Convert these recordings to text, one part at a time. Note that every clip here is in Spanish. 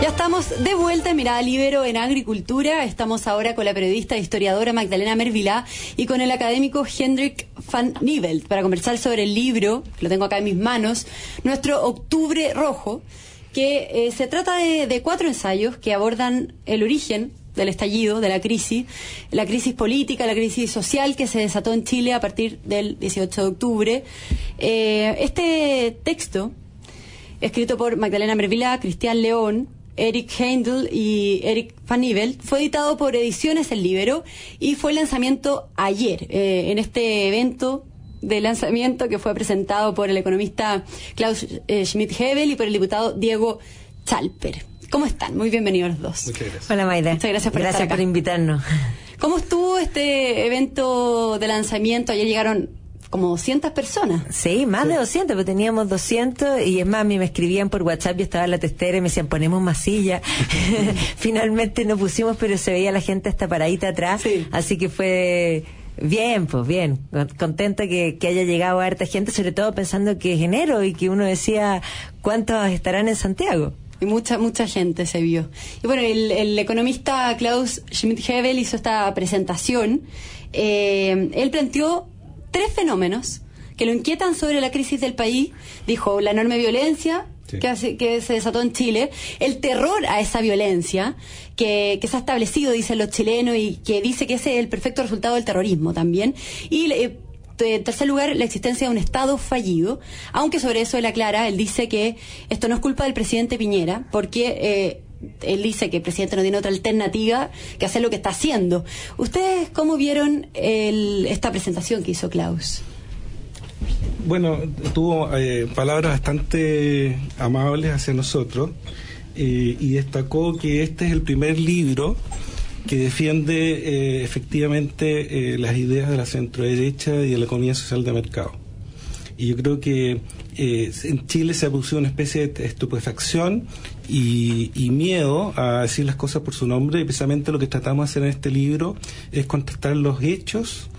Ya estamos de vuelta en Mirada Libero en Agricultura. Estamos ahora con la periodista e historiadora Magdalena Mervilá y con el académico Hendrik van Nivelt para conversar sobre el libro, que lo tengo acá en mis manos, Nuestro Octubre Rojo, que eh, se trata de, cuatro ensayos que abordan el origen del estallido, de la crisis, la crisis política, la crisis social que se desató en Chile a partir del 18 de octubre. Eh, este texto, escrito por Magdalena Mervilá, Cristian León, Eric Heindel y Eric Van Nivel, fue editado por Ediciones El Libero y fue el lanzamiento ayer, eh, en este evento de lanzamiento que fue presentado por el economista Klaus eh, Schmidt-Hebel y por el diputado Diego Chalper. ¿Cómo están? Muy bienvenidos los dos. Muchas gracias. Hola Maida. Muchas gracias por Gracias estar acá. por invitarnos. ¿Cómo estuvo este evento de lanzamiento? Ayer llegaron como 200 personas. Sí, más de 200, pero teníamos 200 y es más, a mí me escribían por WhatsApp, yo estaba en la testera y me decían, ponemos más silla. Finalmente no pusimos, pero se veía la gente hasta paradita atrás, Sí. así que fue bien, pues bien, Con- contenta que, que haya llegado harta gente, sobre todo pensando que es enero y que uno decía, ¿cuántos estarán en Santiago? Y mucha, mucha gente se vio. Y bueno, el, el economista Klaus Schmidt-Hebel hizo esta presentación. Eh, él planteó tres fenómenos que lo inquietan sobre la crisis del país. Dijo la enorme violencia Sí. que, hace- que se desató en Chile, el terror a esa violencia que, que se ha establecido, dicen los chilenos, y que dice que ese es el perfecto resultado del terrorismo también. Y eh, en tercer lugar, la existencia de un Estado fallido, aunque sobre eso él aclara, él dice que esto no es culpa del presidente Piñera, porque eh, él dice que el presidente no tiene otra alternativa que hacer lo que está haciendo. ¿Ustedes cómo vieron esta presentación que hizo Klaus? Bueno, tuvo eh, palabras bastante amables hacia nosotros eh, y destacó que este es el primer libro que defiende eh, efectivamente las ideas de la centroderecha y de la economía social de mercado. Y yo creo que en Chile se ha producido una especie de estupefacción y, y miedo a decir las cosas por su nombre y precisamente lo que tratamos de hacer en este libro es contestar los hechos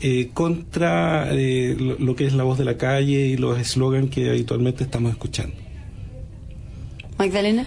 eh, contra eh, lo, lo que es la voz de la calle y los eslogans que habitualmente estamos escuchando. Magdalena.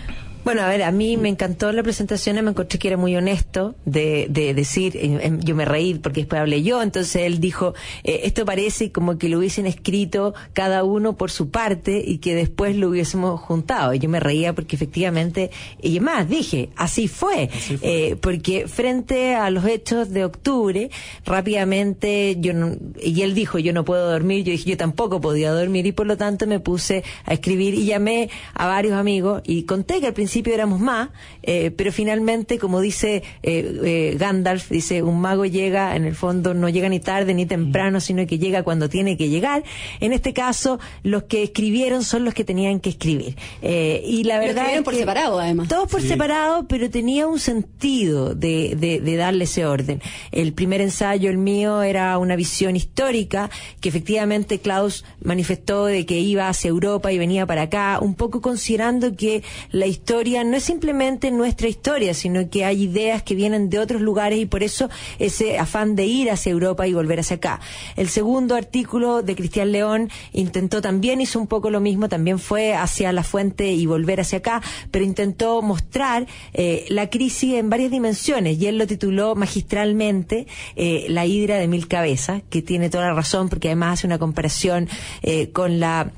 Bueno, a ver, a mí me encantó la presentación, me encontré que era muy honesto de, de decir, eh, em, yo me reí porque después hablé yo, entonces él dijo, eh, esto parece como que lo hubiesen escrito cada uno por su parte y que después lo hubiésemos juntado. Y yo me reía porque efectivamente, y más, dije, así fue, Así fue. Eh, porque frente a los hechos de octubre, rápidamente, yo no- y él dijo, yo no puedo dormir, yo dije, yo tampoco podía dormir y por lo tanto me puse a escribir y llamé a varios amigos y conté que al principio éramos más, eh, pero finalmente, como dice eh, eh, Gandalf, dice, un mago llega, en el fondo no llega ni tarde ni temprano, sino que llega cuando tiene que llegar. En este caso, los que escribieron son los que tenían que escribir. Eh, y la verdad escribieron es por que- separado, además. Todos por Sí. separado, pero tenía un sentido de, de- de darle ese orden. El primer ensayo, el mío, era una visión histórica que efectivamente Klaus manifestó de que iba hacia Europa y venía para acá, un poco considerando que la historia no es simplemente nuestra historia, sino que hay ideas que vienen de otros lugares y por eso ese afán de ir hacia Europa y volver hacia acá. El segundo artículo de Cristian León intentó también, hizo un poco lo mismo, también fue hacia la fuente y volver hacia acá, pero intentó mostrar eh, la crisis en varias dimensiones y él lo tituló magistralmente eh, La hidra de mil cabezas, que tiene toda la razón porque además hace una comparación eh, con la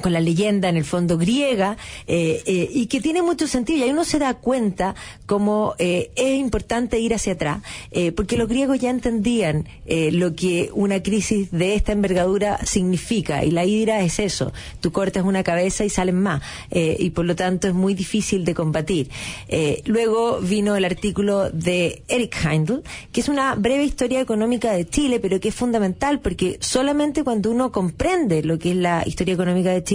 con la leyenda en el fondo griega eh, eh, y que tiene mucho sentido. Y ahí uno se da cuenta como eh, es importante ir hacia atrás porque los griegos ya entendían lo que una crisis de esta envergadura significa. Y la hidra es eso. Tú cortas una cabeza y salen más y por lo tanto es muy difícil de combatir. Luego vino el artículo de Eric Heindel que es una breve historia económica de Chile pero que es fundamental porque solamente cuando uno comprende lo que es la historia económica de Chile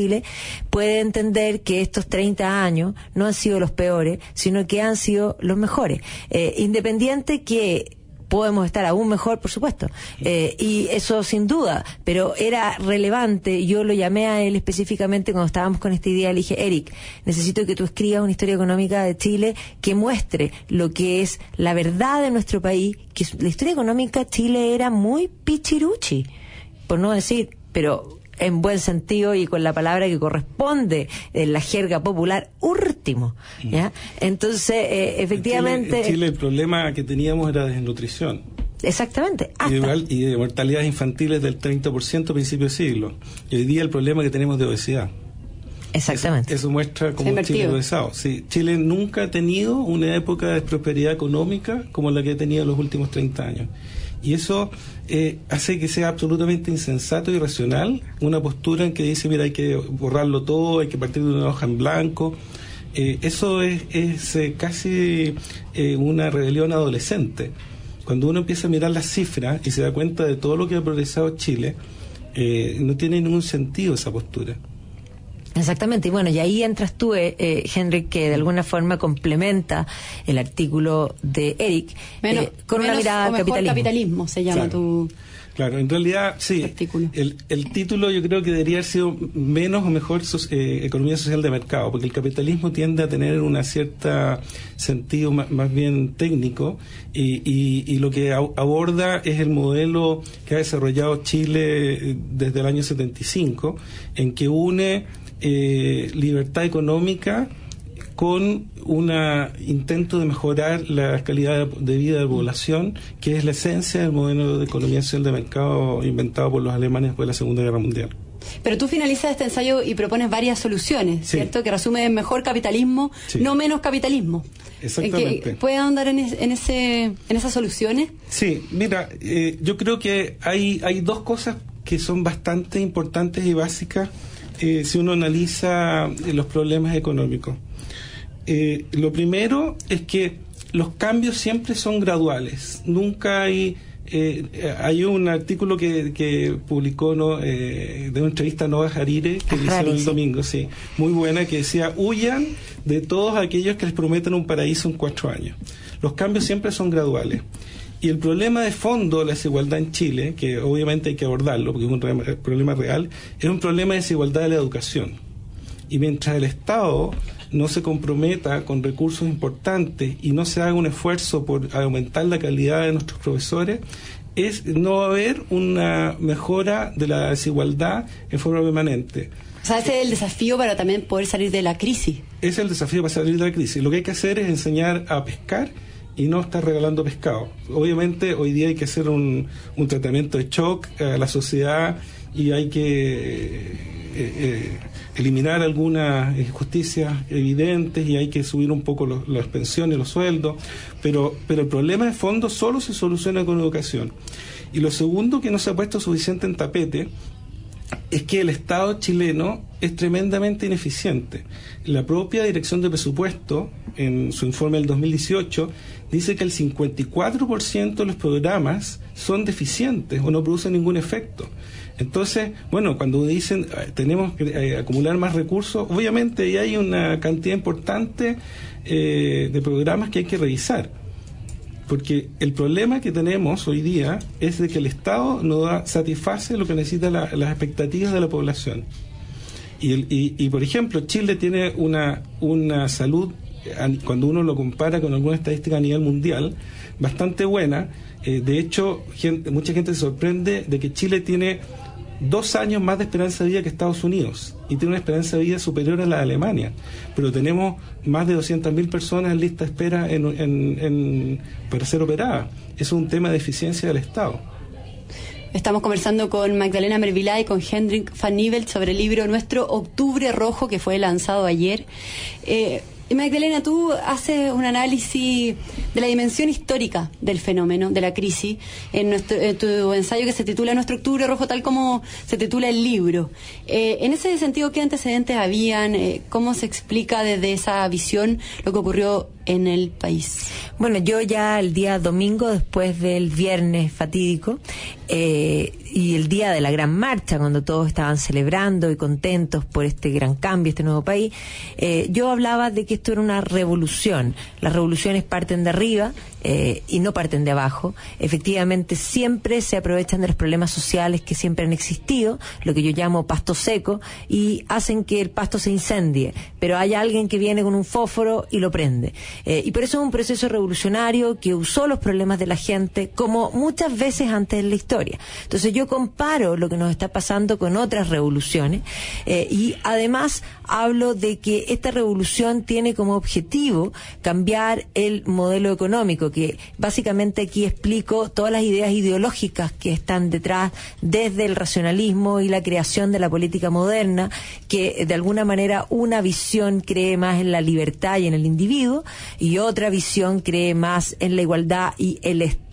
puede entender que estos 30 años no han sido los peores, sino que han sido los mejores. Eh, independiente que podemos estar aún mejor, por supuesto. Eh, y eso sin duda, pero era relevante. Yo lo llamé a él específicamente cuando estábamos con esta idea. Le dije, Eric, necesito que tú escribas una historia económica de Chile que muestre lo que es la verdad de nuestro país, que la historia económica de Chile era muy pichiruchi, por no decir, pero en buen sentido y con la palabra que corresponde en la jerga popular, último. ¿ya? Entonces, eh, efectivamente... En Chile, el problema que teníamos era desnutrición. Exactamente. Y, de, mortalidades infantiles del 30% a principios de siglo. Y hoy día el problema que tenemos de obesidad. Exactamente. Eso, muestra cómo Chile obesado. Sí, Chile nunca ha tenido una época de prosperidad económica como la que ha tenido en los últimos 30 años. Y eso eh, hace que sea absolutamente insensato y irracional una postura en que dice, mira, hay que borrarlo todo, hay que partir de una hoja en blanco. Eh, eso es, es eh, casi una rebelión adolescente. Cuando uno empieza a mirar las cifras y se da cuenta de todo lo que ha progresado Chile, no tiene ningún sentido esa postura. Exactamente, y bueno, y ahí entras tú, eh, eh, Henry, que de alguna forma complementa el artículo de Eric eh, con una mirada al capitalismo. capitalismo se llama tu... Claro, en realidad, sí. El, el, título yo creo que debería haber sido menos o mejor economía social de mercado, porque el capitalismo tiende a tener un cierto sentido más, bien técnico y, y, y, lo que aborda es el modelo que ha desarrollado Chile desde el año 75, en que une eh, libertad económica con un intento de mejorar la calidad de vida de la población, que es la esencia del modelo de economía social de mercado inventado por los alemanes después de la Segunda Guerra Mundial. Pero tú finalizas este ensayo y propones varias soluciones, ¿cierto? Que resume mejor capitalismo, no menos capitalismo. Exactamente. ¿Puede andar en, ese, en esas soluciones? Sí, mira, eh, yo creo que hay, hay dos cosas que son bastante importantes y básicas eh, si uno analiza eh, los problemas económicos. Eh, lo primero es que los cambios siempre son graduales. Nunca hay... hay un artículo que, publicó ¿no? de una entrevista a Nova Harire que hicieron el domingo, sí, muy buena, que decía, huyan de todos aquellos que les prometen un paraíso en cuatro años. Los cambios siempre son graduales. Y el problema de fondo de la desigualdad en Chile, que obviamente hay que abordarlo porque es un problema real, es un problema de desigualdad de la educación. Y mientras el Estado no se comprometa con recursos importantes y no se haga un esfuerzo por aumentar la calidad de nuestros profesores, es no va a haber una mejora de la desigualdad en forma permanente. O sea, ese es el desafío para también poder salir de la crisis. Es el desafío para salir de la crisis. Lo que hay que hacer es enseñar a pescar y no estar regalando pescado. Obviamente hoy día hay que hacer un, un tratamiento de shock a la sociedad y hay que eh, eh, eliminar algunas injusticias evidentes y hay que subir un poco las pensiones, los sueldos, pero, pero el problema de fondo solo se soluciona con educación. Y lo segundo que no se ha puesto suficiente en tapete es que el Estado chileno es tremendamente ineficiente. La propia Dirección de Presupuesto, en su informe del 2018, dice que el 54% de los programas son deficientes o no producen ningún efecto. Entonces, bueno, cuando dicen eh, tenemos que eh, acumular más recursos, obviamente hay una cantidad importante eh, de programas que hay que revisar. Porque el problema que tenemos hoy día es de que el Estado no da, satisface lo que necesitan las expectativas de la población. Y, y, y, por ejemplo, Chile tiene una, una salud cuando uno lo compara con alguna estadística a nivel mundial, bastante buena. Eh, de hecho, mucha gente se sorprende de que Chile tiene dos años más de esperanza de vida que Estados Unidos y tiene una esperanza de vida superior a la de Alemania. Pero tenemos más de 200.000 personas en lista de espera para ser operadas. Es un tema de eficiencia del Estado. Estamos conversando con Magdalena Mervilá y con Hendrik van Nivelt sobre el libro Nuestro Octubre Rojo, que fue lanzado ayer. Eh, Magdalena, tú haces un análisis de la dimensión histórica del fenómeno, de la crisis, en, nuestro, tu ensayo que se titula Nuestro Octubre Rojo, tal como se titula el libro. Eh, en ese sentido, ¿qué antecedentes habían? Eh, ¿Cómo se explica desde esa visión lo que ocurrió en el país? Bueno, yo ya el día domingo, después del viernes fatídico, eh, y el día de la gran marcha, cuando todos estaban celebrando y contentos por este gran cambio, este nuevo país, eh, yo hablaba de que esto era una revolución. Las revoluciones parten de arriba eh, y no parten de abajo. Efectivamente, siempre se aprovechan de los problemas sociales que siempre han existido, lo que yo llamo pasto seco, y hacen que el pasto se incendie. Pero hay alguien que viene con un fósforo y lo prende. Eh, y por eso es un proceso revolucionario que usó los problemas de la gente como muchas veces antes en la historia. Entonces yo comparo lo que nos está pasando con otras revoluciones eh, y además hablo de que esta revolución tiene como objetivo cambiar el modelo económico, que básicamente aquí explico todas las ideas ideológicas que están detrás desde el racionalismo y la creación de la política moderna, que de alguna manera una visión cree más en la libertad y en el individuo y otra visión cree más en la igualdad y el Estado.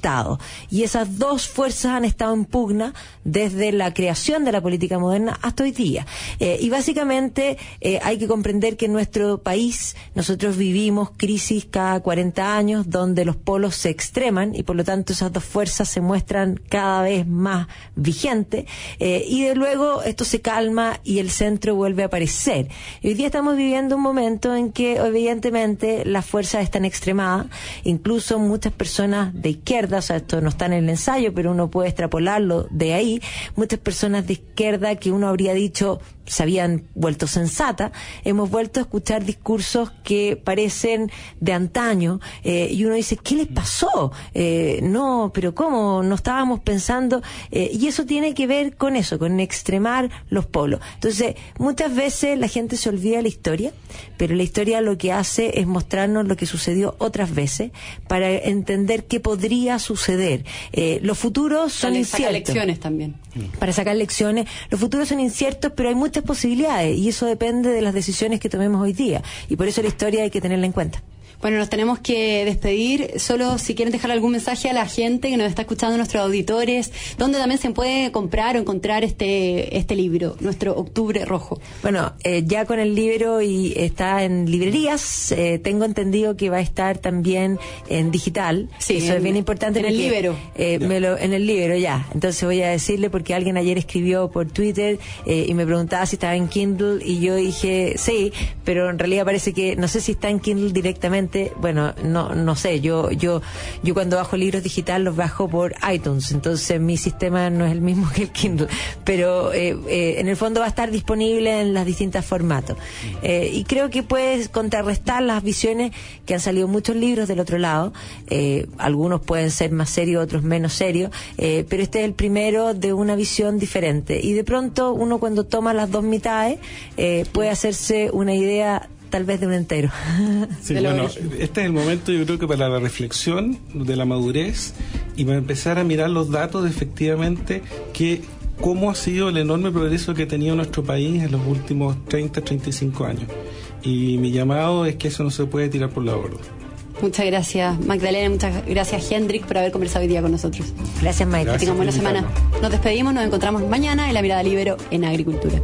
Y esas dos fuerzas han estado en pugna desde la creación de la política moderna hasta hoy día. Eh, y básicamente eh, hay que comprender que en nuestro país nosotros vivimos crisis cada 40 años donde los polos se extreman y por lo tanto esas dos fuerzas se muestran cada vez más vigentes eh, y de luego esto se calma y el centro vuelve a aparecer. Y hoy día estamos viviendo un momento en que evidentemente las están extremadas, incluso muchas personas de izquierda, o sea, esto no está en el ensayo, pero uno puede extrapolarlo de ahí, muchas personas de izquierda que uno habría dicho se habían vuelto sensata, hemos vuelto a escuchar discursos que parecen de antaño eh, y uno dice, ¿qué les pasó? Eh, no, pero ¿cómo? No estábamos pensando eh, y eso tiene que ver con eso, con extremar los polos. Entonces, muchas veces la gente se olvida la historia, pero la historia lo que hace es mostrarnos lo que sucedió otras veces para entender qué podría suceder. los futuros son inciertos. Para lecciones también. Para sacar lecciones. Los futuros son inciertos, pero hay muchas posibilidades y eso depende de las decisiones que tomemos hoy día. Y por eso la historia hay que tenerla en cuenta. Bueno, nos tenemos que despedir. Solo si quieren dejar algún mensaje a la gente que nos está escuchando, nuestros auditores, donde también se puede comprar o encontrar este, este libro, nuestro Octubre Rojo. Bueno, eh, ya con el libro y está en librerías, eh, tengo entendido que va a estar también en digital. Sí, eso es bien importante. En el libro. Eh, en el libro, ya. Entonces voy a decirle porque alguien ayer escribió por Twitter y me preguntaba si estaba en Kindle y yo dije sí, pero en realidad parece que no sé si está en Kindle directamente bueno, no, no sé, yo, yo, yo cuando bajo libros digital los bajo por iTunes, entonces mi sistema no es el mismo que el Kindle, pero eh, eh, en el fondo va a estar disponible en los distintos formatos. Eh, y creo que puedes contrarrestar las visiones que han salido muchos libros del otro lado, algunos pueden ser más serios, otros menos serios, pero este es el primero de una visión diferente. Y de pronto uno cuando toma las dos mitades puede hacerse una idea tal vez de un entero. Sí, bueno, este es el momento yo creo que para la reflexión de la madurez y para empezar a mirar los datos de efectivamente que cómo ha sido el enorme progreso que ha tenido nuestro país en los últimos 30, 35 años. Y mi llamado es que eso no se puede tirar por la borda. Muchas gracias, Magdalena. Muchas gracias, Hendrik, por haber conversado hoy día con nosotros. Gracias, Mike. Que tengan buena semana. Nos despedimos, nos encontramos mañana en La Mirada Libero en Agricultura.